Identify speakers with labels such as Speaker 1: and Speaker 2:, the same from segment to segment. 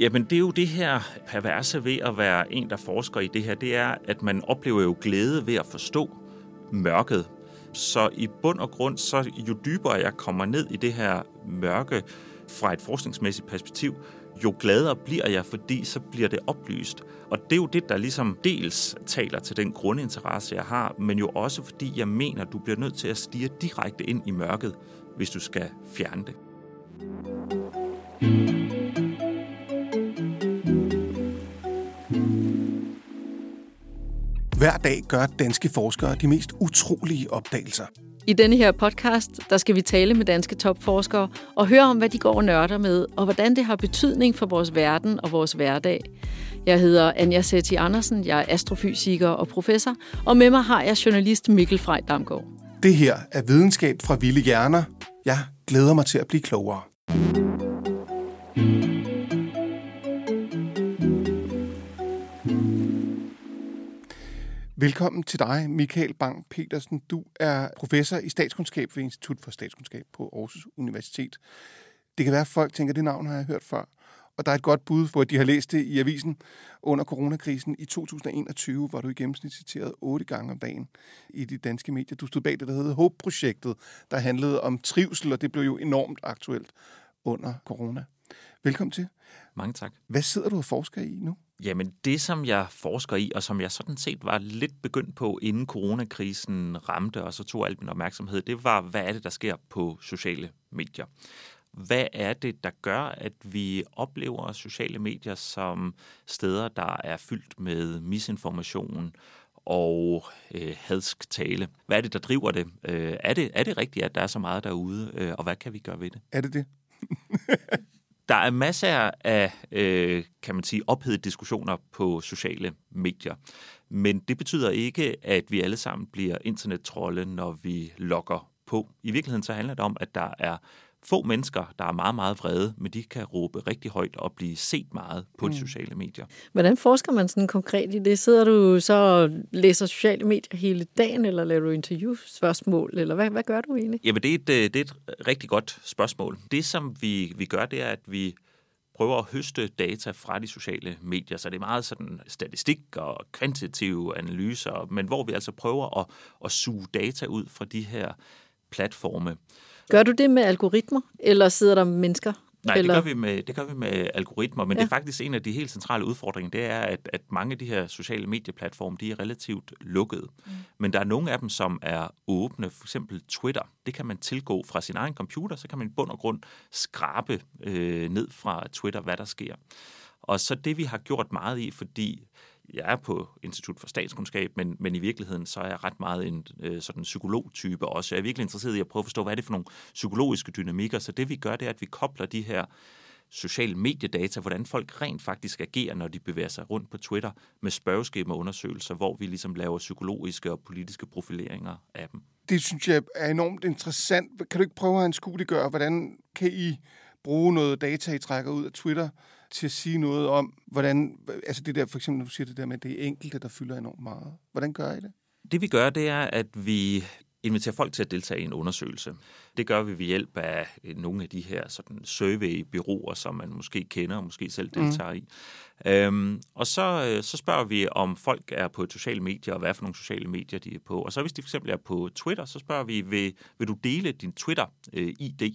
Speaker 1: Jamen, det er jo det her perverse ved at være en, der forsker i det her, det er, at man oplever jo glæde ved at forstå mørket. Så i bund og grund, så jo dybere jeg kommer ned i det her mørke fra et forskningsmæssigt perspektiv, jo gladere bliver jeg, fordi så bliver det oplyst. Og det er jo det, der ligesom dels taler til den grundinteresse, jeg har, men jo også fordi jeg mener, du bliver nødt til at stige direkte ind i mørket, hvis du skal fjerne det.
Speaker 2: Hver dag gør danske forskere de mest utrolige opdagelser.
Speaker 3: I denne her podcast, der skal vi tale med danske topforskere og høre om, hvad de går og nørder med, og hvordan det har betydning for vores verden og vores hverdag. Jeg hedder Anja Setti Andersen, jeg er astrofysiker og professor, og med mig har jeg journalist Mikkel Frej Damgaard.
Speaker 2: Det her er videnskab fra Vilde Hjerner. Jeg glæder mig til at blive klogere. Velkommen til dig, Michael Bang Petersen. Du er professor i statskundskab ved Institut for Statskundskab på Aarhus Universitet. Det kan være, at folk tænker, at det navn har jeg hørt før. Og der er et godt bud, hvor de har læst det i avisen under coronakrisen. I 2021 var du i gennemsnit citeret otte gange om dagen i de danske medier. Du stod bag det, der hedder HOPE-projektet, der handlede om trivsel, og det blev jo enormt aktuelt under corona. Velkommen til.
Speaker 1: Mange tak.
Speaker 2: Hvad sidder du og forsker i nu?
Speaker 1: Jamen det, som jeg forsker i, og som jeg sådan set var lidt begyndt på, inden coronakrisen ramte, og så tog alt min opmærksomhed, det var, hvad er det, der sker på sociale medier? Hvad er det, der gør, at vi oplever sociale medier som steder, der er fyldt med misinformation og øh, hadsk tale? Hvad er det, der driver det? Øh, er det? Er det rigtigt, at der er så meget derude, øh, og hvad kan vi gøre ved det?
Speaker 2: Er det det?
Speaker 1: Der er masser af, øh, kan man sige, ophedede diskussioner på sociale medier. Men det betyder ikke, at vi alle sammen bliver internettrolde, når vi logger på. I virkeligheden så handler det om, at der er få mennesker, der er meget, meget vrede, men de kan råbe rigtig højt og blive set meget på mm. de sociale medier.
Speaker 3: Hvordan forsker man sådan konkret i det? Sidder du så og læser sociale medier hele dagen, eller laver du interviewspørgsmål, eller hvad, hvad gør du egentlig?
Speaker 1: Jamen, det er, et, øh, det er et rigtig godt spørgsmål. Det, som vi, vi gør, det er, at vi prøver at høste data fra de sociale medier, så det er meget sådan statistik og kvantitative analyser, men hvor vi altså prøver at, at suge data ud fra de her platforme.
Speaker 3: Gør du det med algoritmer, eller sidder der mennesker?
Speaker 1: Nej,
Speaker 3: eller?
Speaker 1: det gør, vi med, det gør vi med algoritmer, men ja. det er faktisk en af de helt centrale udfordringer, det er, at, at mange af de her sociale medieplatforme, de er relativt lukkede. Mm. Men der er nogle af dem, som er åbne, for eksempel Twitter. Det kan man tilgå fra sin egen computer, så kan man i bund og grund skrabe øh, ned fra Twitter, hvad der sker. Og så det, vi har gjort meget i, fordi jeg er på Institut for Statskundskab, men, men i virkeligheden så er jeg ret meget en øh, sådan psykologtype også. Jeg er virkelig interesseret i at prøve at forstå, hvad er det for nogle psykologiske dynamikker. Så det vi gør, det er, at vi kobler de her sociale mediedata, hvordan folk rent faktisk agerer, når de bevæger sig rundt på Twitter med spørgeskemaundersøgelser, hvor vi ligesom laver psykologiske og politiske profileringer af dem.
Speaker 2: Det synes jeg er enormt interessant. Kan du ikke prøve at anskueliggøre, hvordan kan I bruge noget data, I trækker ud af Twitter, til at sige noget om, hvordan, altså det der, for eksempel, du siger det der med, at det er enkelte, der fylder enormt meget. Hvordan gør I det?
Speaker 1: Det vi gør, det er, at vi inviterer folk til at deltage i en undersøgelse. Det gør vi ved hjælp af nogle af de her sådan surveybyråer, som man måske kender og måske selv deltager mm. i. Øhm, og så, så spørger vi, om folk er på sociale medier, og hvad for nogle sociale medier de er på. Og så hvis de fx er på Twitter, så spørger vi, vil, vil du dele din Twitter-ID? Øh,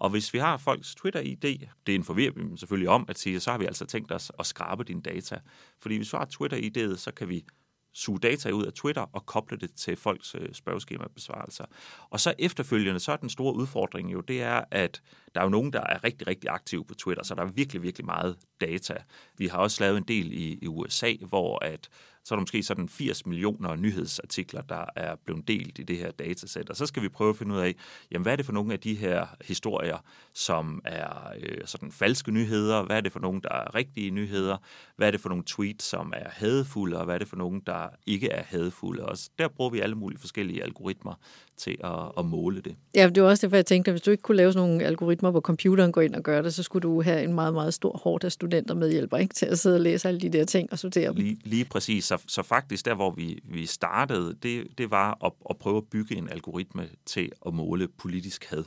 Speaker 1: og hvis vi har folks Twitter-ID, det informerer vi dem selvfølgelig om, at sige, så har vi altså tænkt os at skrabe dine data. Fordi hvis vi har Twitter-ID'et, så kan vi suge data ud af Twitter og koble det til folks øh, spørgeskema-besvarelser. Og så efterfølgende, så er den store udfordring jo, det er, at der er jo nogen, der er rigtig, rigtig aktive på Twitter, så der er virkelig, virkelig meget data. Vi har også lavet en del i, i USA, hvor at så er der måske sådan 80 millioner nyhedsartikler, der er blevet delt i det her datasæt. Og så skal vi prøve at finde ud af, jamen, hvad er det for nogle af de her historier, som er øh, sådan falske nyheder? Hvad er det for nogle, der er rigtige nyheder? Hvad er det for nogle tweets, som er hadefulde? Og hvad er det for nogle, der ikke er hadefulde? Og der bruger vi alle mulige forskellige algoritmer til at, at måle det.
Speaker 3: Ja, det var også det, jeg tænkte, at hvis du ikke kunne lave sådan nogle algoritmer, hvor computeren går ind og gør det, så skulle du have en meget, meget stor hård af studenter med hjælper ikke? til at sidde og læse alle de der ting og sortere dem.
Speaker 1: Lige, lige præcis. Så, så faktisk der, hvor vi, vi startede, det, det var at, at prøve at bygge en algoritme til at måle politisk had.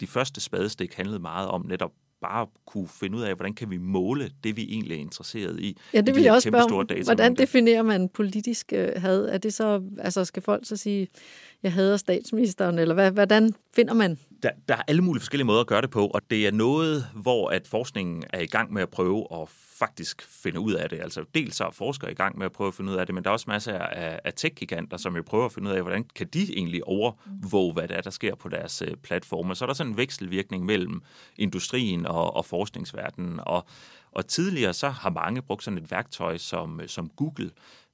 Speaker 1: de første spadestik handlede meget om netop bare kunne finde ud af, hvordan kan vi måle det, vi egentlig er interesseret i.
Speaker 3: Ja, det vil
Speaker 1: de
Speaker 3: jeg også spørge om. Hvordan definerer man politisk øh, had? Er det så, altså skal folk så sige, jeg hader statsministeren, eller hvad, hvordan finder man?
Speaker 1: Der, der er alle mulige forskellige måder at gøre det på, og det er noget, hvor at forskningen er i gang med at prøve at faktisk finde ud af det. Altså dels så er forskere i gang med at prøve at finde ud af det, men der er også masser af, af tech-giganter, som jo prøver at finde ud af, hvordan kan de egentlig overvåge, hvad der er, der sker på deres øh, platforme. Så er der sådan en vekselvirkning mellem industrien og, og forskningsverdenen, og, og tidligere så har mange brugt sådan et værktøj som, som Google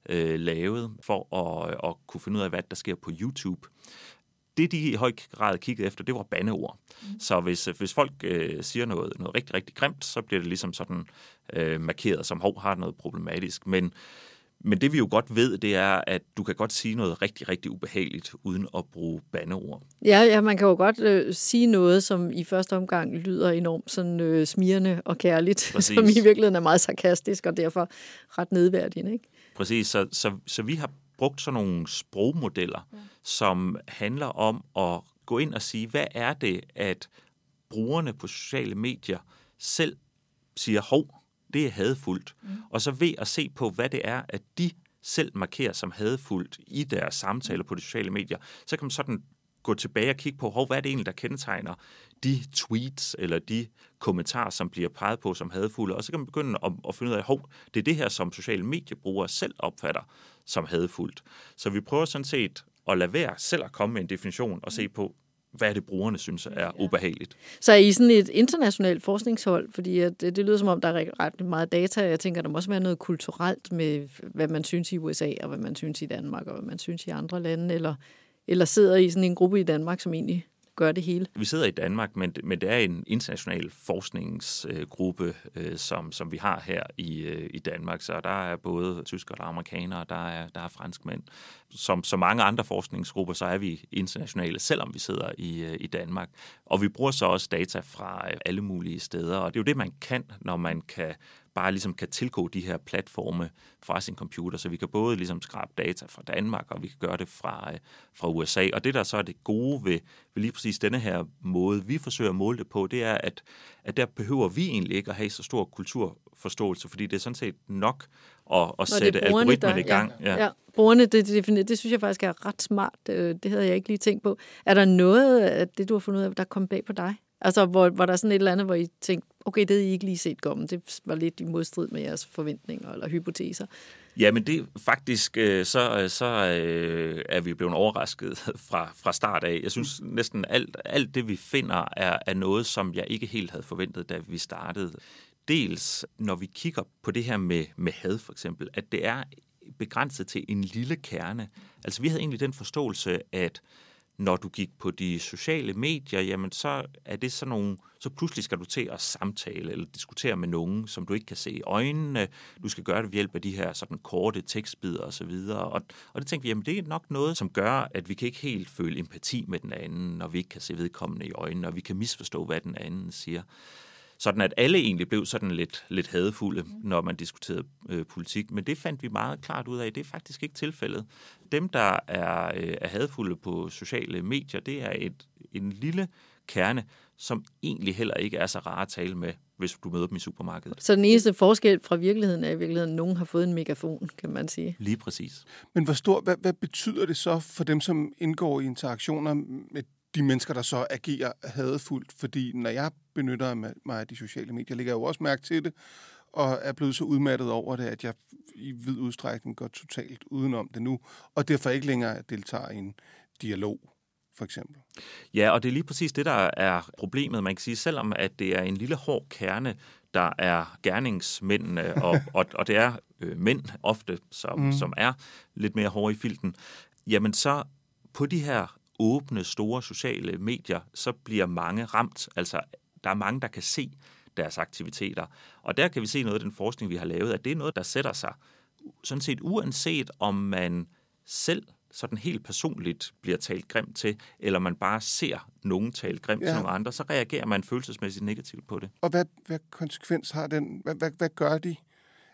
Speaker 1: øh, lavet for at, at kunne finde ud af, hvad der sker på YouTube det, de i høj grad kiggede efter, det var bandeord. Mm. Så hvis, hvis folk øh, siger noget, noget rigtig, rigtig grimt, så bliver det ligesom sådan øh, markeret som, hov, har noget problematisk. Men, men det vi jo godt ved, det er, at du kan godt sige noget rigtig, rigtig ubehageligt, uden at bruge bandeord.
Speaker 3: Ja, ja man kan jo godt øh, sige noget, som i første omgang lyder enormt sådan øh, smirrende og kærligt,
Speaker 1: Præcis.
Speaker 3: som i virkeligheden er meget sarkastisk og derfor ret nedværdigende, ikke?
Speaker 1: Præcis, så, så, så vi har brugt sådan nogle sprogmodeller, ja. som handler om at gå ind og sige, hvad er det, at brugerne på sociale medier selv siger, hov, det er hadefuldt. Mm. Og så ved at se på, hvad det er, at de selv markerer som hadefuldt i deres samtaler på de sociale medier, så kan man sådan gå tilbage og kigge på, hov, hvad er det egentlig, der kendetegner de tweets eller de kommentarer, som bliver peget på som hadefulde, og så kan man begynde at, at finde ud af, hov, det er det her, som sociale mediebrugere selv opfatter som hadefuldt. Så vi prøver sådan set at lade være selv at komme med en definition og se på, hvad er det, brugerne synes er ubehageligt.
Speaker 3: Så er I sådan et internationalt forskningshold? Fordi at det, det lyder som om, der er ret meget data. Jeg tænker, der må også være noget kulturelt med, hvad man synes i USA, og hvad man synes i Danmark, og hvad man synes i andre lande, eller, eller sidder I sådan en gruppe i Danmark, som egentlig gør det hele?
Speaker 1: Vi sidder i Danmark, men, men det er en international forskningsgruppe, øh, som, som vi har her i, øh, i Danmark. Så der er både tyskere, der er amerikanere, der er, der er franskmænd. Som så mange andre forskningsgrupper, så er vi internationale, selvom vi sidder i, øh, i Danmark. Og vi bruger så også data fra alle mulige steder, og det er jo det, man kan, når man kan bare ligesom kan tilgå de her platforme fra sin computer, så vi kan både ligesom skrabe data fra Danmark, og vi kan gøre det fra, fra USA. Og det, der så er det gode ved, ved lige præcis denne her måde, vi forsøger at måle det på, det er, at, at der behøver vi egentlig ikke at have så stor kulturforståelse, fordi det er sådan set nok at, at sætte algoritmen i gang.
Speaker 3: Ja, ja. ja. Brugerne, det, det, det synes jeg faktisk er ret smart. Det havde jeg ikke lige tænkt på. Er der noget af det, du har fundet ud af, der kom bag på dig? Altså, hvor, hvor der er sådan et eller andet, hvor I tænkte, okay, det havde I ikke lige set komme. Det var lidt i modstrid med jeres forventninger eller hypoteser.
Speaker 1: Ja, men det faktisk, øh, så, øh, så øh, er vi blevet overrasket fra, fra start af. Jeg synes næsten alt, alt det, vi finder, er, er noget, som jeg ikke helt havde forventet, da vi startede. Dels, når vi kigger på det her med, med had for eksempel, at det er begrænset til en lille kerne. Altså, vi havde egentlig den forståelse, at når du gik på de sociale medier, jamen så er det sådan nogle, så pludselig skal du til at samtale eller diskutere med nogen, som du ikke kan se i øjnene. Du skal gøre det ved hjælp af de her sådan korte tekstbider og så videre. Og, og det tænkte vi, jamen det er nok noget, som gør, at vi kan ikke helt føle empati med den anden, når vi ikke kan se vedkommende i øjnene, og vi kan misforstå, hvad den anden siger. Sådan at alle egentlig blev sådan lidt, lidt hadefulde, når man diskuterede øh, politik. Men det fandt vi meget klart ud af, det er faktisk ikke tilfældet. Dem, der er, øh, er hadefulde på sociale medier, det er et, en lille kerne, som egentlig heller ikke er så rar at tale med, hvis du møder dem i supermarkedet.
Speaker 3: Så den eneste forskel fra virkeligheden er i virkeligheden, at nogen har fået en megafon, kan man sige.
Speaker 1: Lige præcis.
Speaker 2: Men hvor stor, hvad, hvad betyder det så for dem, som indgår i interaktioner med de mennesker, der så agerer hadefuldt? Fordi når jeg benytter mig af de sociale medier, lægger jeg jo også mærke til det, og er blevet så udmattet over det, at jeg i vid udstrækning går totalt udenom det nu, og derfor ikke længere deltager i en dialog for eksempel.
Speaker 1: Ja, og det er lige præcis det, der er problemet. Man kan sige, selvom at det er en lille hård kerne, der er gerningsmændene, og, og, og det er øh, mænd ofte, som, mm. som er lidt mere hårde i filten, jamen så på de her åbne, store sociale medier, så bliver mange ramt. Altså, der er mange, der kan se deres aktiviteter. Og der kan vi se noget af den forskning, vi har lavet, at det er noget, der sætter sig. Sådan set uanset om man selv sådan helt personligt bliver talt grimt til, eller man bare ser nogen tale grimt ja. til nogle andre, så reagerer man følelsesmæssigt negativt på det.
Speaker 2: Og hvad, hvad konsekvens har den? Hvad, hvad, hvad gør de?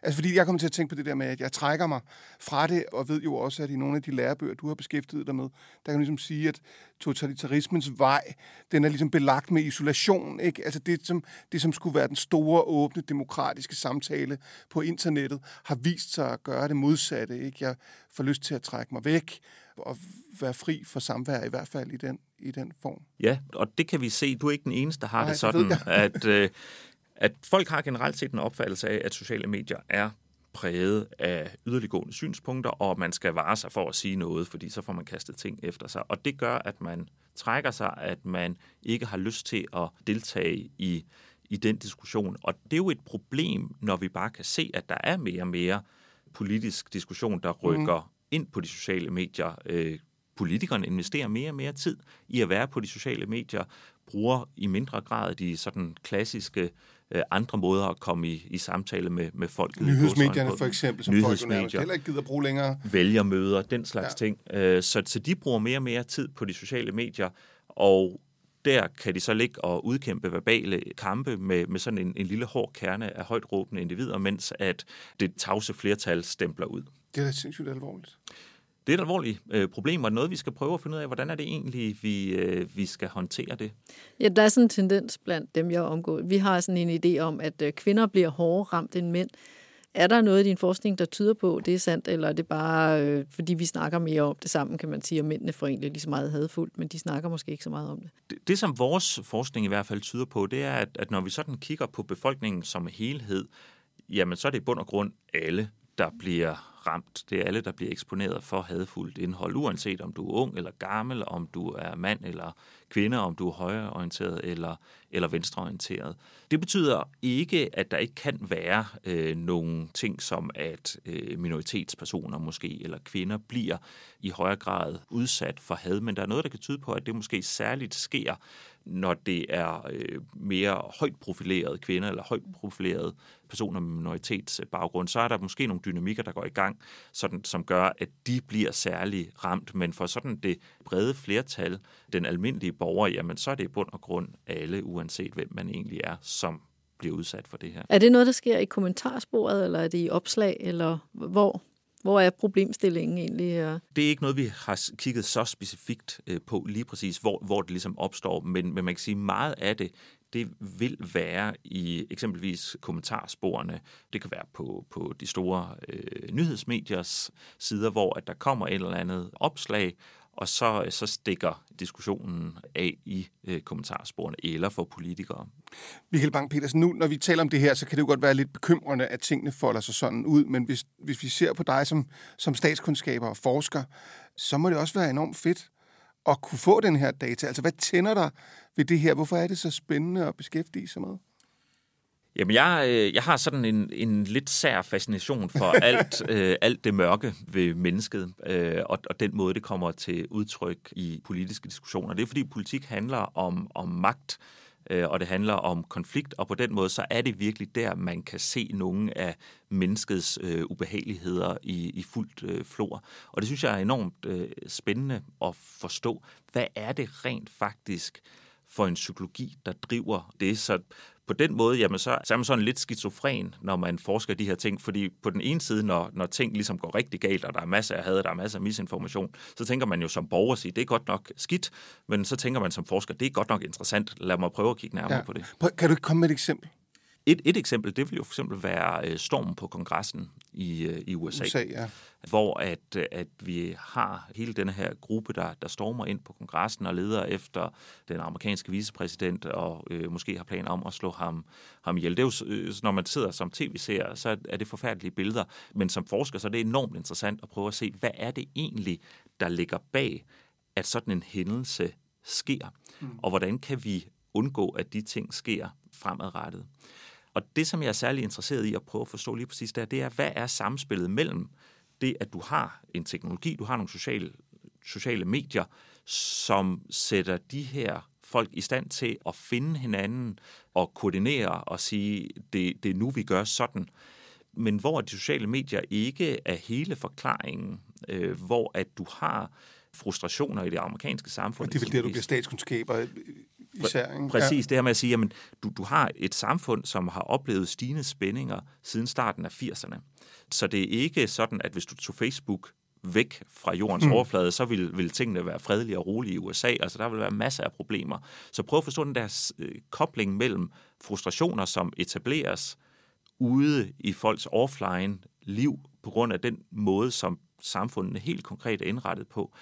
Speaker 2: Altså fordi jeg kommer til at tænke på det der med, at jeg trækker mig fra det, og ved jo også, at i nogle af de lærebøger, du har beskæftiget dig med, der kan man ligesom sige, at totalitarismens vej, den er ligesom belagt med isolation. Ikke? Altså det som, det, som skulle være den store, åbne, demokratiske samtale på internettet, har vist sig at gøre det modsatte. Ikke? Jeg får lyst til at trække mig væk og være fri for samvær, i hvert fald i den, i den form.
Speaker 1: Ja, og det kan vi se. Du er ikke den eneste, der har Nej, det sådan, at, øh, at folk har generelt set en opfattelse af, at sociale medier er præget af yderliggående synspunkter, og man skal vare sig for at sige noget, fordi så får man kastet ting efter sig. Og det gør, at man trækker sig, at man ikke har lyst til at deltage i, i den diskussion. Og det er jo et problem, når vi bare kan se, at der er mere og mere politisk diskussion, der rykker mm. ind på de sociale medier. Øh, politikerne investerer mere og mere tid i at være på de sociale medier, bruger i mindre grad de sådan klassiske øh, andre måder at komme i, i samtale med, med folk.
Speaker 2: Nyhedsmedierne for eksempel, som folk heller ikke gider bruge længere.
Speaker 1: Vælgermøder, den slags ja. ting. Øh, så, så de bruger mere og mere tid på de sociale medier, og der kan de så ligge og udkæmpe verbale kampe med, med sådan en, en lille hård kerne af højt råbende individer, mens at det tavse flertal stempler ud.
Speaker 2: Det er da sindssygt alvorligt.
Speaker 1: Det er et alvorligt øh, problem, og noget, vi skal prøve at finde ud af, hvordan er det egentlig, vi, øh, vi skal håndtere det?
Speaker 3: Ja, der er sådan en tendens blandt dem, jeg omgår. Vi har sådan en idé om, at øh, kvinder bliver hårdere ramt end mænd. Er der noget i din forskning, der tyder på, det er sandt, eller er det bare, øh, fordi vi snakker mere om det sammen, kan man sige, og mændene får egentlig lige så meget hadfuldt, men de snakker måske ikke så meget om det?
Speaker 1: det? Det, som vores forskning i hvert fald tyder på, det er, at, at når vi sådan kigger på befolkningen som helhed, jamen så er det i bund og grund alle, der bliver ramt. Det er alle, der bliver eksponeret for hadfuldt indhold, uanset om du er ung eller gammel, om du er mand eller kvinde, om du er højreorienteret eller, eller venstreorienteret. Det betyder ikke, at der ikke kan være øh, nogle ting, som at øh, minoritetspersoner måske eller kvinder bliver i højere grad udsat for had, men der er noget, der kan tyde på, at det måske særligt sker, når det er øh, mere højt profilerede kvinder eller højt profilerede personer med minoritetsbaggrund, så er der måske nogle dynamikker, der går i gang, sådan, som gør, at de bliver særlig ramt. Men for sådan det brede flertal, den almindelige borger, jamen så er det i bund og grund alle, uanset hvem man egentlig er, som bliver udsat for det her.
Speaker 3: Er det noget, der sker i kommentarsporet, eller er det i opslag, eller hvor? Hvor er problemstillingen egentlig?
Speaker 1: Det er ikke noget, vi har kigget så specifikt øh, på lige præcis, hvor, hvor det ligesom opstår, men, men man kan sige, meget af det, det vil være i eksempelvis kommentarsporene. Det kan være på, på de store øh, nyhedsmediers sider, hvor at der kommer et eller andet opslag, og så, øh, så stikker diskussionen af i øh, kommentarsporene eller for politikere.
Speaker 2: Michael Bang-Petersen, nu når vi taler om det her, så kan det jo godt være lidt bekymrende, at tingene folder sig sådan ud, men hvis, hvis vi ser på dig som, som statskundskaber og forsker, så må det også være enormt fedt at kunne få den her data. Altså, hvad tænder dig ved det her? Hvorfor er det så spændende at beskæftige sig med?
Speaker 1: Jamen, jeg, øh, jeg har sådan en, en lidt sær fascination for alt, øh, alt det mørke ved mennesket, øh, og, og den måde, det kommer til udtryk i politiske diskussioner. Det er, fordi politik handler om, om magt, øh, og det handler om konflikt, og på den måde, så er det virkelig der, man kan se nogle af menneskets øh, ubehageligheder i, i fuldt øh, flor. Og det synes jeg er enormt øh, spændende at forstå. Hvad er det rent faktisk for en psykologi, der driver det? Så på den måde, jamen så, så er man sådan lidt skizofren, når man forsker de her ting, fordi på den ene side, når, når ting ligesom går rigtig galt, og der er masser af had, der er masser af misinformation, så tænker man jo som borger sige, det er godt nok skidt, men så tænker man som forsker, det er godt nok interessant, lad mig prøve at kigge nærmere ja. på det.
Speaker 2: Kan du komme med et eksempel?
Speaker 1: Et, et eksempel, det vil jo for eksempel være øh, stormen på kongressen i, øh, i USA,
Speaker 2: USA ja.
Speaker 1: hvor at, at vi har hele den her gruppe, der, der stormer ind på kongressen og leder efter den amerikanske vicepræsident og øh, måske har planer om at slå ham, ham ihjel. Det er jo, øh, når man sidder som tv-seer, så er det forfærdelige billeder, men som forsker, så er det enormt interessant at prøve at se, hvad er det egentlig, der ligger bag, at sådan en hændelse sker, mm. og hvordan kan vi undgå, at de ting sker fremadrettet. Og det, som jeg er særlig interesseret i at prøve at forstå lige præcis der, det er, hvad er samspillet mellem det, at du har en teknologi, du har nogle sociale, sociale medier, som sætter de her folk i stand til at finde hinanden og koordinere og sige, det, det er nu, vi gør sådan. Men hvor de sociale medier ikke er hele forklaringen, øh, hvor at du har frustrationer i det amerikanske samfund.
Speaker 2: Og det er vel der, du bliver statskundskaber især. Ikke?
Speaker 1: Præcis, ja. det her med at sige, at du, du har et samfund, som har oplevet stigende spændinger siden starten af 80'erne. Så det er ikke sådan, at hvis du tog Facebook væk fra jordens mm. overflade, så vil, vil tingene være fredelige og rolige i USA. Altså, der vil være masser af problemer. Så prøv at forstå den der øh, kobling mellem frustrationer, som etableres ude i folks offline liv på grund af den måde, som samfundet helt konkret er indrettet på,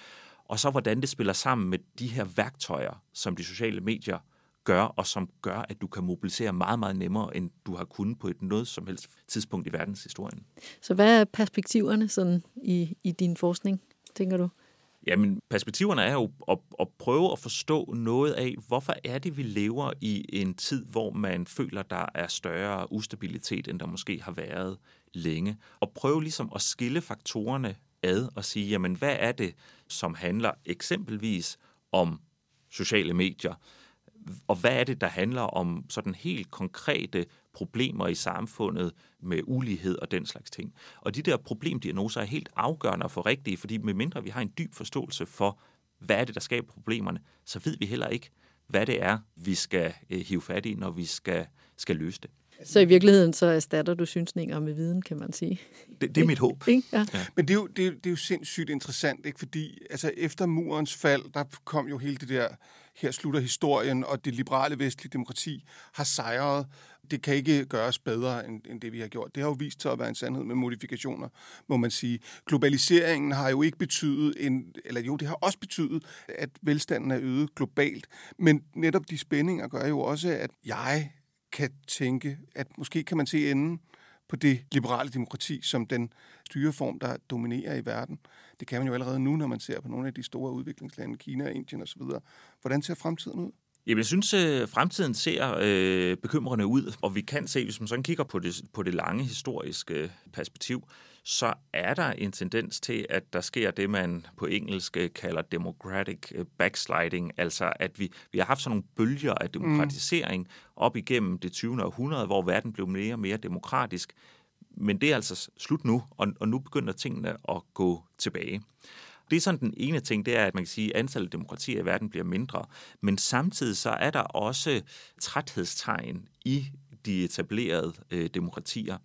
Speaker 1: og så hvordan det spiller sammen med de her værktøjer, som de sociale medier gør, og som gør, at du kan mobilisere meget, meget nemmere, end du har kunnet på et noget som helst tidspunkt i verdenshistorien.
Speaker 3: Så hvad er perspektiverne sådan i, i din forskning, tænker du?
Speaker 1: Jamen, perspektiverne er jo at, at prøve at forstå noget af, hvorfor er det, vi lever i en tid, hvor man føler, der er større ustabilitet, end der måske har været længe. Og prøve ligesom at skille faktorerne ad og sige, jamen, hvad er det, som handler eksempelvis om sociale medier, og hvad er det, der handler om sådan helt konkrete problemer i samfundet med ulighed og den slags ting. Og de der problemdiagnoser er helt afgørende for få rigtige, fordi medmindre vi har en dyb forståelse for, hvad er det, der skaber problemerne, så ved vi heller ikke, hvad det er, vi skal øh, hive fat i, når vi skal, skal løse det.
Speaker 3: Så i virkeligheden så erstatter du synsninger med viden, kan man sige.
Speaker 1: Det, det er mit håb.
Speaker 3: Ja.
Speaker 2: Ja. Men det er, jo, det, er, det er jo sindssygt interessant, ikke? fordi altså, efter murens fald, der kom jo hele det der, her slutter historien, og det liberale vestlige demokrati har sejret. Det kan ikke gøres bedre, end, end det vi har gjort. Det har jo vist sig at være en sandhed med modifikationer, må man sige. Globaliseringen har jo ikke betydet, en, eller jo, det har også betydet, at velstanden er øget globalt. Men netop de spændinger gør jo også, at jeg kan tænke, at måske kan man se enden på det liberale demokrati som den styreform, der dominerer i verden. Det kan man jo allerede nu, når man ser på nogle af de store udviklingslande, Kina, Indien osv. Hvordan ser fremtiden ud?
Speaker 1: Jamen, jeg synes, at fremtiden ser øh, bekymrende ud, og vi kan se, hvis man sådan kigger på det, på det lange historiske perspektiv, så er der en tendens til, at der sker det, man på engelsk øh, kalder democratic øh, backsliding, altså at vi, vi har haft sådan nogle bølger af demokratisering mm. op igennem det 20. århundrede, hvor verden blev mere og mere demokratisk, men det er altså slut nu, og, og nu begynder tingene at gå tilbage. Det er sådan den ene ting, det er, at man kan sige, at antallet af demokratier i verden bliver mindre. Men samtidig så er der også træthedstegn i de etablerede øh, demokratier.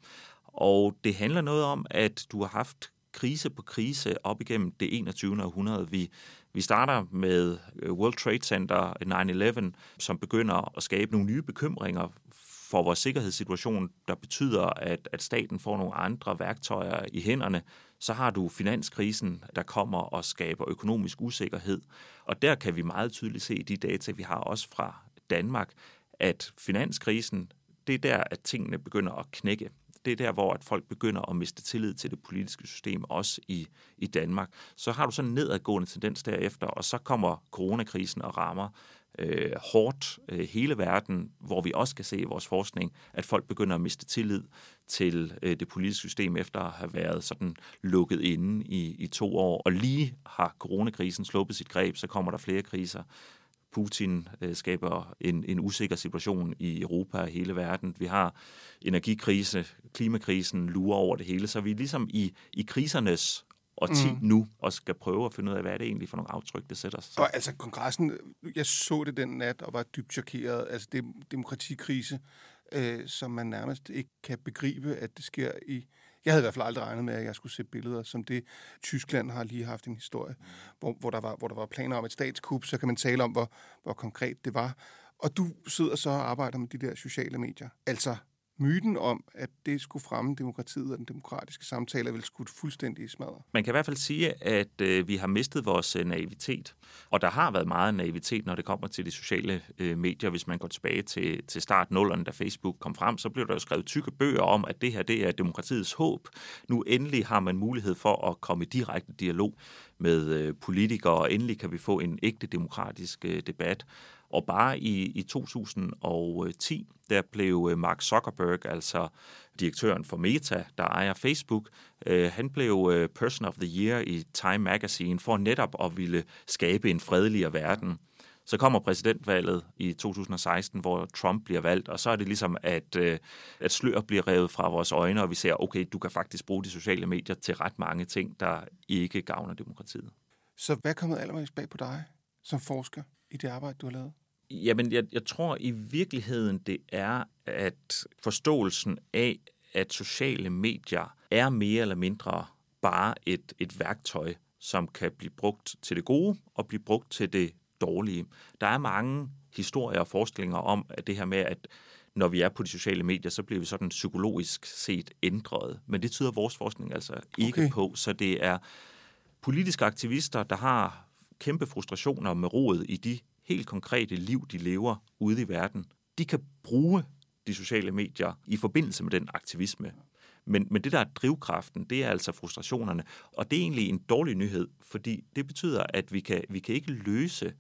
Speaker 1: Og det handler noget om, at du har haft krise på krise op igennem det 21. århundrede. Vi, vi starter med øh, World Trade Center 9-11, som begynder at skabe nogle nye bekymringer for vores sikkerhedssituation, der betyder, at, at staten får nogle andre værktøjer i hænderne. Så har du finanskrisen, der kommer og skaber økonomisk usikkerhed. Og der kan vi meget tydeligt se i de data, vi har også fra Danmark, at finanskrisen, det er der, at tingene begynder at knække det er der, hvor at folk begynder at miste tillid til det politiske system, også i, i Danmark. Så har du sådan en nedadgående tendens derefter, og så kommer coronakrisen og rammer øh, hårdt øh, hele verden, hvor vi også kan se i vores forskning, at folk begynder at miste tillid til øh, det politiske system efter at have været sådan lukket inde i, i to år. Og lige har coronakrisen sluppet sit greb, så kommer der flere kriser. Putin øh, skaber en, en usikker situation i Europa og hele verden. Vi har energikrise, klimakrisen lurer over det hele, så vi er ligesom i, i krisernes årti mm. nu, og skal prøve at finde ud af, hvad er det egentlig for nogle aftryk, det sætter sig.
Speaker 2: Og altså kongressen, jeg så det den nat og var dybt chokeret. Altså det demokratikrise, øh, som man nærmest ikke kan begribe, at det sker i jeg havde i hvert fald aldrig regnet med, at jeg skulle se billeder som det. Tyskland har lige haft en historie, hvor, hvor, der, var, hvor der var planer om et statskup, så kan man tale om, hvor, hvor konkret det var. Og du sidder så og arbejder med de der sociale medier. Altså, myten om, at det skulle fremme demokratiet og den demokratiske samtale, er vel skudt fuldstændig i smadret.
Speaker 1: Man kan i hvert fald sige, at øh, vi har mistet vores øh, naivitet. Og der har været meget naivitet, når det kommer til de sociale øh, medier. Hvis man går tilbage til, til start 0'erne, da Facebook kom frem, så blev der jo skrevet tykke bøger om, at det her det er demokratiets håb. Nu endelig har man mulighed for at komme i direkte dialog med øh, politikere, og endelig kan vi få en ægte demokratisk øh, debat. Og bare i, i 2010, der blev øh, Mark Zuckerberg, altså direktøren for Meta, der ejer Facebook, øh, han blev øh, Person of the Year i Time Magazine for netop at ville skabe en fredeligere verden. Så kommer præsidentvalget i 2016, hvor Trump bliver valgt, og så er det ligesom, at, øh, at slør bliver revet fra vores øjne, og vi ser, okay, du kan faktisk bruge de sociale medier til ret mange ting, der ikke gavner demokratiet.
Speaker 2: Så hvad er kommet allermest bag på dig som forsker i det arbejde, du har lavet?
Speaker 1: Jamen, jeg, jeg tror i virkeligheden, det er, at forståelsen af, at sociale medier er mere eller mindre bare et, et værktøj, som kan blive brugt til det gode og blive brugt til det dårlige. Der er mange historier og forestillinger om at det her med, at når vi er på de sociale medier, så bliver vi sådan psykologisk set ændret. Men det tyder vores forskning altså ikke okay. på, så det er politiske aktivister, der har kæmpe frustrationer med råd i de helt konkrete liv, de lever ude i verden. De kan bruge de sociale medier i forbindelse med den aktivisme. Men, men det, der er drivkraften, det er altså frustrationerne. Og det er egentlig en dårlig nyhed, fordi det betyder, at vi kan, vi kan ikke løse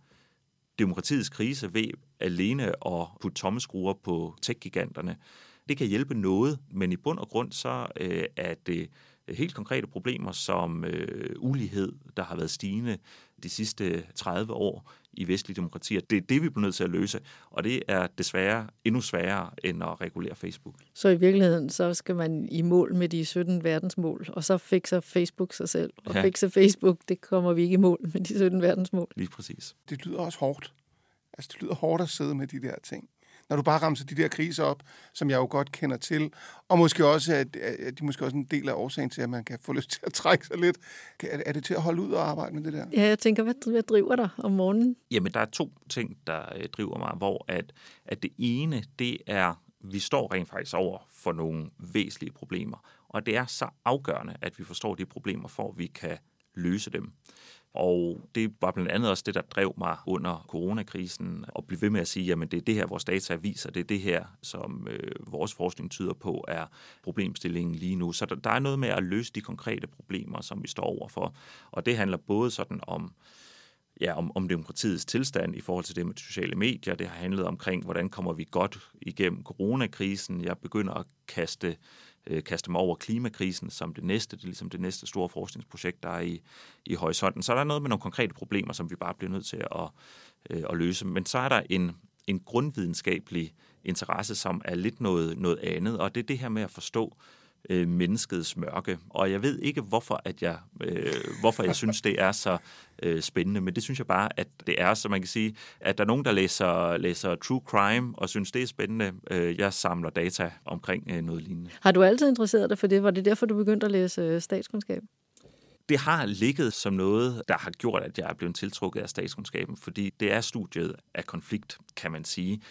Speaker 1: demokratiets krise ved alene at putte tommeskruer på tech-giganterne. Det kan hjælpe noget, men i bund og grund så øh, er det helt konkrete problemer som øh, ulighed, der har været stigende de sidste 30 år i vestlige demokratier. Det er det, vi bliver nødt til at løse, og det er desværre endnu sværere end at regulere Facebook.
Speaker 3: Så i virkeligheden, så skal man i mål med de 17 verdensmål, og så fikser Facebook sig selv. Og ja. fikser Facebook, det kommer vi ikke i mål med de 17 verdensmål.
Speaker 1: Lige præcis.
Speaker 2: Det lyder også hårdt. Altså, det lyder hårdt at sidde med de der ting når du bare ramser de der kriser op, som jeg jo godt kender til, og måske også, at, at de måske også en del af årsagen til, at man kan få lyst til at trække sig lidt. Er, er det til at holde ud og arbejde med det der?
Speaker 3: Ja, jeg tænker, hvad, hvad driver dig om morgenen?
Speaker 1: Jamen, der er to ting, der øh, driver mig, hvor at, at det ene, det er, vi står rent faktisk over for nogle væsentlige problemer, og det er så afgørende, at vi forstår de problemer, for at vi kan løse dem. Og det var blandt andet også det, der drev mig under coronakrisen, og blive ved med at sige, jamen det er det her, vores data viser, det er det her, som øh, vores forskning tyder på, er problemstillingen lige nu. Så der, der er noget med at løse de konkrete problemer, som vi står overfor. Og det handler både sådan om ja, om, om demokratiets tilstand i forhold til det med sociale medier. Det har handlet omkring, hvordan kommer vi godt igennem coronakrisen. Jeg begynder at kaste øh, kaste mig over klimakrisen som det næste. Det er ligesom det næste store forskningsprojekt, der er i, i horisonten. Så er der noget med nogle konkrete problemer, som vi bare bliver nødt til at, øh, at løse. Men så er der en, en grundvidenskabelig interesse, som er lidt noget, noget andet, og det er det her med at forstå, øh, menneskets mørke. Og jeg ved ikke, hvorfor, at jeg, øh, hvorfor jeg synes, det er så øh, spændende, men det synes jeg bare, at det er, så man kan sige, at der er nogen, der læser, læser true crime og synes, det er spændende. Øh, jeg samler data omkring øh, noget lignende.
Speaker 3: Har du altid interesseret dig for det? Var det derfor, du begyndte at læse øh, statskundskab?
Speaker 1: det har ligget som noget, der har gjort, at jeg er blevet tiltrukket af statskundskaben, fordi det er studiet af konflikt, kan man sige.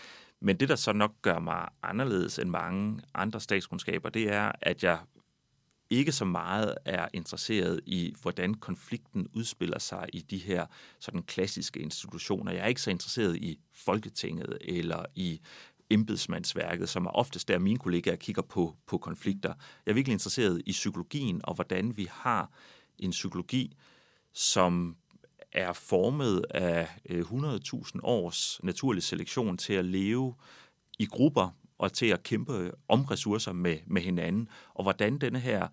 Speaker 1: Men det, der så nok gør mig anderledes end mange andre statskundskaber, det er, at jeg ikke så meget er interesseret i, hvordan konflikten udspiller sig i de her sådan klassiske institutioner. Jeg er ikke så interesseret i Folketinget eller i embedsmandsværket, som er oftest der mine kollegaer kigger på, på konflikter. Jeg er virkelig interesseret i psykologien og hvordan vi har en psykologi, som er formet af øh, 100.000 års naturlig selektion til at leve i grupper og til at kæmpe om ressourcer med, med hinanden, og hvordan denne her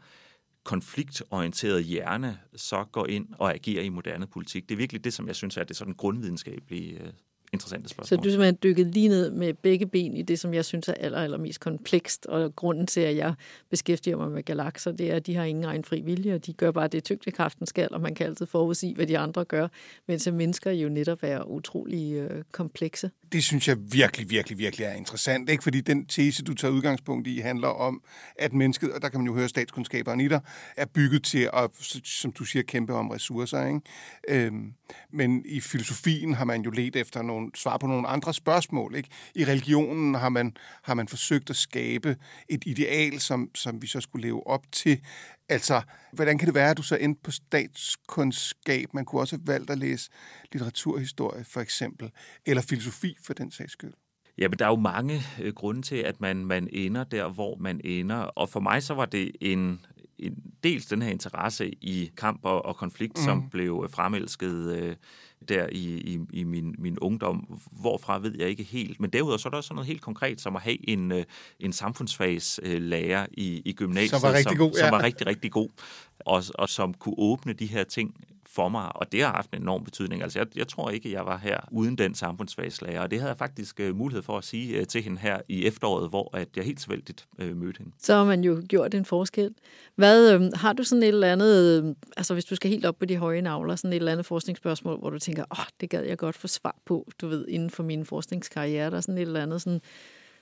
Speaker 1: konfliktorienterede hjerne så går ind og agerer i moderne politik. Det er virkelig det, som jeg synes er det sådan grundvidenskabelige øh, interessante spørgsmål.
Speaker 3: Så du simpelthen dykket lige ned med begge ben i det, som jeg synes er aller, aller mest komplekst, og grunden til, at jeg beskæftiger mig med galakser, det er, at de har ingen egen fri vilje, og de gør bare det, tyngdekraften skal, og man kan altid forudsige, hvad de andre gør, mens mennesker jo netop er utrolig øh, komplekse.
Speaker 2: Det synes jeg virkelig, virkelig, virkelig er interessant, ikke? fordi den tese, du tager udgangspunkt i, handler om, at mennesket, og der kan man jo høre statskundskaberen i dig, er bygget til at, som du siger, kæmpe om ressourcer. Ikke? Øhm, men i filosofien har man jo let efter nogle, svar på nogle andre spørgsmål. Ikke? I religionen har man, har man forsøgt at skabe et ideal, som, som vi så skulle leve op til. Altså, hvordan kan det være, at du så endte på statskundskab? Man kunne også have valgt at læse litteraturhistorie, for eksempel, eller filosofi, for den sags skyld.
Speaker 1: Ja, men der er jo mange øh, grunde til, at man, man ender der, hvor man ender. Og for mig så var det en, en dels den her interesse i kamp og, og konflikt, mm. som blev fremelsket øh, der i, i, i min, min ungdom. Hvorfra ved jeg ikke helt. Men derudover så er der også noget helt konkret, som at have en, øh, en samfundsfagslærer i, i gymnasiet,
Speaker 2: som var rigtig
Speaker 1: som,
Speaker 2: god, ja.
Speaker 1: som var rigtig, rigtig god, og, og som kunne åbne de her ting for mig, og det har haft en enorm betydning. Altså, jeg, jeg tror ikke, jeg var her uden den samfundsfagslærer, og det havde jeg faktisk uh, mulighed for at sige uh, til hende her i efteråret, hvor at jeg helt tilfældigt uh, mødte hende.
Speaker 3: Så har man jo gjort en forskel. Hvad, øh, har du sådan et eller andet, øh, altså hvis du skal helt op på de høje navler, sådan et eller andet forskningsspørgsmål, hvor du tænker, åh, oh, det gad jeg godt få svar på, du ved, inden for min forskningskarriere, der er sådan et eller andet sådan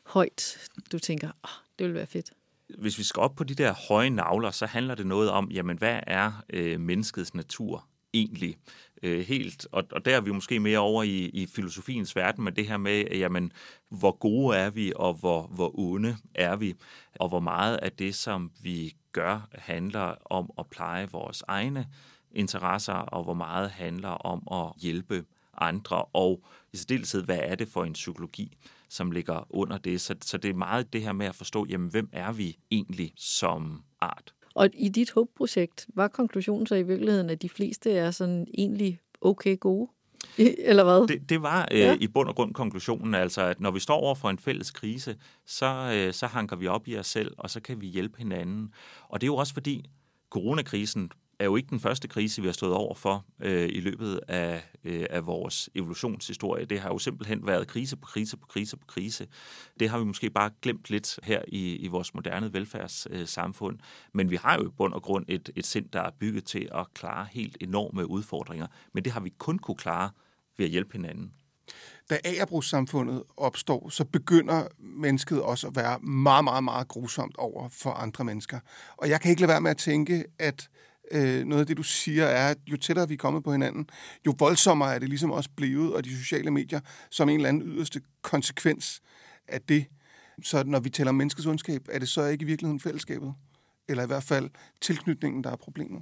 Speaker 3: højt, du tænker, åh, oh, det ville være fedt
Speaker 1: hvis vi skal op på de der høje navler, så handler det noget om, jamen hvad er øh, menneskets natur egentlig? Øh, helt, og, og der er vi måske mere over i, i filosofiens verden, men det her med, jamen, hvor gode er vi, og hvor, hvor onde er vi, og hvor meget af det, som vi gør, handler om at pleje vores egne interesser, og hvor meget handler om at hjælpe andre, og i særdeleshed, hvad er det for en psykologi, som ligger under det. Så, så det er meget det her med at forstå, jamen, hvem er vi egentlig som art?
Speaker 3: Og i dit HOPE-projekt, var konklusionen så i virkeligheden, at de fleste er sådan egentlig okay gode? Eller hvad?
Speaker 1: Det, det var øh, ja. i bund og grund konklusionen, altså at når vi står over for en fælles krise, så, øh, så hanker vi op i os selv, og så kan vi hjælpe hinanden. Og det er jo også fordi, coronakrisen er jo ikke den første krise, vi har stået over for øh, i løbet af, øh, af vores evolutionshistorie. Det har jo simpelthen været krise på krise på krise på krise. Det har vi måske bare glemt lidt her i, i vores moderne velfærdssamfund. Men vi har jo i bund og grund et, et sind, der er bygget til at klare helt enorme udfordringer. Men det har vi kun kunne klare ved at hjælpe hinanden.
Speaker 2: Da agerbrugssamfundet opstår, så begynder mennesket også at være meget, meget, meget grusomt over for andre mennesker. Og jeg kan ikke lade være med at tænke, at øh, noget af det, du siger, er, at jo tættere vi er kommet på hinanden, jo voldsommere er det ligesom også blevet, og de sociale medier som en eller anden yderste konsekvens af det. Så når vi taler om menneskets ondskab, er det så ikke i virkeligheden fællesskabet? Eller i hvert fald tilknytningen, der er problemet?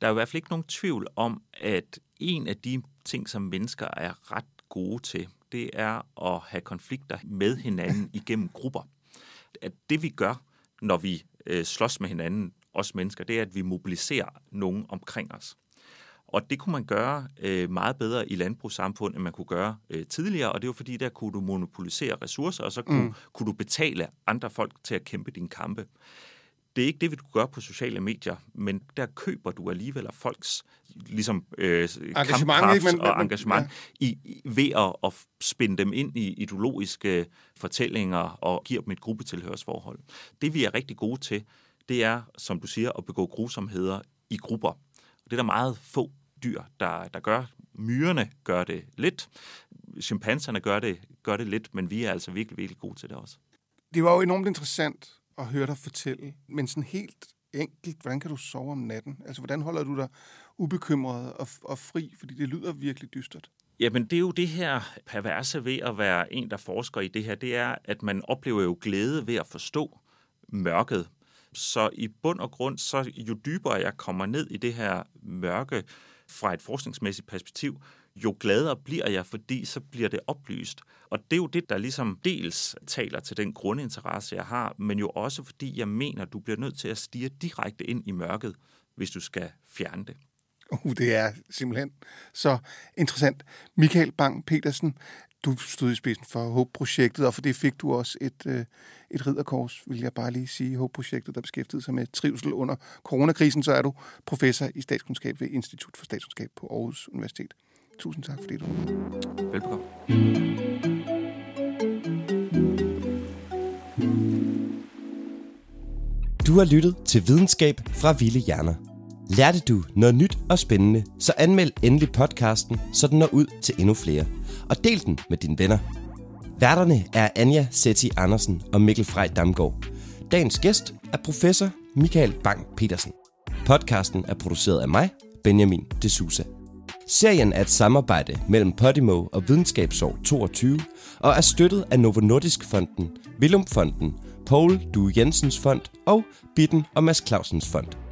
Speaker 1: Der er i hvert fald ikke nogen tvivl om, at en af de ting, som mennesker er ret gode til, det er at have konflikter med hinanden igennem grupper. At det vi gør, når vi øh, slås med hinanden, os mennesker, det er, at vi mobiliserer nogen omkring os. Og det kunne man gøre øh, meget bedre i landbrugssamfund, end man kunne gøre øh, tidligere, og det var fordi, der kunne du monopolisere ressourcer, og så kunne, mm. kunne du betale andre folk til at kæmpe dine kampe. Det er ikke det, vi kunne gøre på sociale medier, men der køber du alligevel af folks ligesom, øh, kampkraft men, og engagement ja. i, ved at, at spænde dem ind i ideologiske fortællinger og give dem et gruppetilhørsforhold. Det vi er rigtig gode til, det er, som du siger, at begå grusomheder i grupper. Og det er der meget få dyr, der, der gør. Myrerne gør det lidt, chimpanserne gør det, gør det lidt, men vi er altså virkelig, virkelig gode til det også.
Speaker 2: Det var jo enormt interessant at høre dig fortælle, men sådan helt enkelt, hvordan kan du sove om natten? Altså, hvordan holder du dig ubekymret og, og fri? Fordi det lyder virkelig dystert.
Speaker 1: Jamen, det er jo det her perverse ved at være en, der forsker i det her, det er, at man oplever jo glæde ved at forstå mørket så i bund og grund, så jo dybere jeg kommer ned i det her mørke fra et forskningsmæssigt perspektiv, jo gladere bliver jeg, fordi så bliver det oplyst. Og det er jo det, der ligesom dels taler til den grundinteresse, jeg har, men jo også fordi jeg mener, du bliver nødt til at stige direkte ind i mørket, hvis du skal fjerne det.
Speaker 2: Uh, det er simpelthen så interessant. Michael Bang-Petersen, du stod i spidsen for HOPE-projektet, og for det fik du også et, øh, et ridderkors, vil jeg bare lige sige. HOPE-projektet, der beskæftigede sig med trivsel under coronakrisen, så er du professor i statskundskab ved Institut for Statskundskab på Aarhus Universitet. Tusind tak, fordi du var med.
Speaker 1: Velbekomme.
Speaker 4: Du har lyttet til Videnskab fra Ville Hjerner. Lærte du noget nyt og spændende, så anmeld endelig podcasten, så den når ud til endnu flere. Og del den med dine venner. Værterne er Anja Setti Andersen og Mikkel Frej Damgaard. Dagens gæst er professor Michael Bang Petersen. Podcasten er produceret af mig, Benjamin de Sousa. Serien er et samarbejde mellem Podimo og Videnskabsår 22 og er støttet af Novo Nordisk Fonden, Willum Fonden, Paul Due Jensens Fond og Bitten og Mads Clausens Fond.